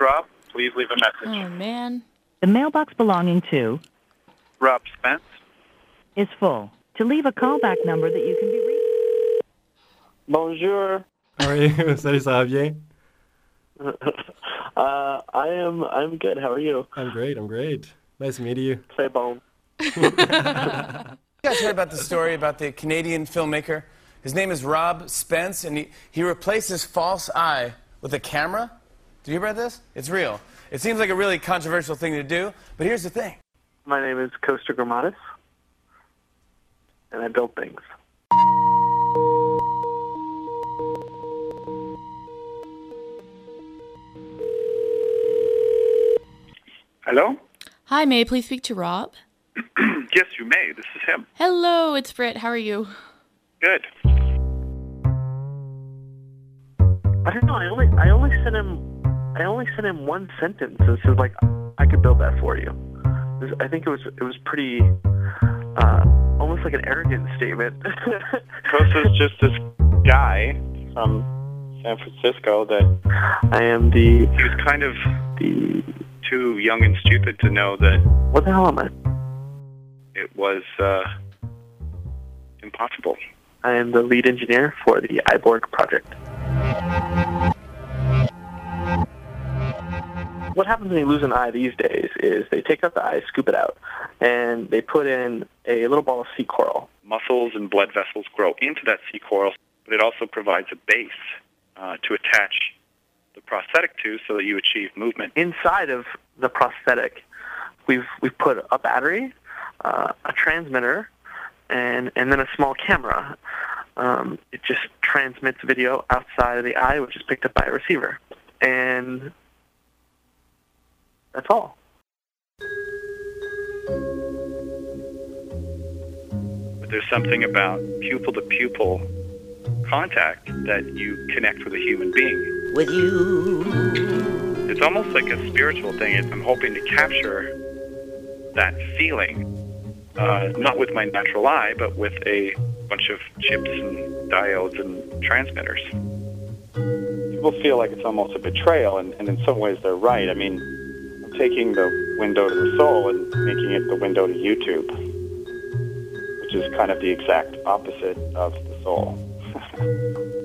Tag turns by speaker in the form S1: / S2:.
S1: Rob. Please leave a message.
S2: Oh man.
S3: The mailbox belonging to
S1: Rob Spence.
S3: is full. To leave a callback number that you can be reached.
S4: Bonjour.
S5: How are you? Salut, ça va bien?
S4: Uh, I am. I'm good. How are you?
S5: I'm great, I'm great. Nice to meet you.
S4: Say bon.
S6: You guys heard about the story about the Canadian filmmaker? His name is Rob Spence, and he, he replaced his false eye with a camera. Did you hear about this? It's real. It seems like a really controversial thing to do, but here's the thing.
S4: My name is Kosta Grammatis, and I build things.
S1: Hello?
S2: Hi, may I please speak to Rob?
S1: yes, you may. This is him.
S2: Hello, it's Britt. How are you?
S1: Good.
S4: I don't know. I only. I only sent him. I only sent him one sentence and said like, I could build that for you. Was- I think it was. It was pretty. Uh, almost like an arrogant statement.
S1: Kosta's just this guy from San Francisco that
S4: I am the
S1: he was kind of
S4: the.
S1: too young and stupid to know that
S4: What the hell am I?
S1: it was uh, impossible.
S4: I am the lead engineer for the Eyeborg project. What happens when you lose an eye these days is they take out the eye, scoop it out, and they put in a little ball of sea coral.
S1: Muscles and blood vessels grow into that sea coral, but it also provides a base uh, to attach the prosthetic to so that you achieve movement.
S4: Inside of the prosthetic, we've we've put a battery, uh, a transmitter, and and then a small camera. Um, it just transmits video outside of the eye, which is picked up by a receiver, and that's all.
S1: But there's something about pupil to pupil contact that you connect with a human being.
S7: with you.
S1: It's almost like a spiritual thing. I'm hoping to capture that feeling, uh, not with my natural eye, but with a bunch of chips and diodes and transmitters. People feel like it's almost a betrayal, and, and in some ways they're right. I mean, I'm taking the window to the soul and making it the window to YouTube, which is kind of the exact opposite of the soul.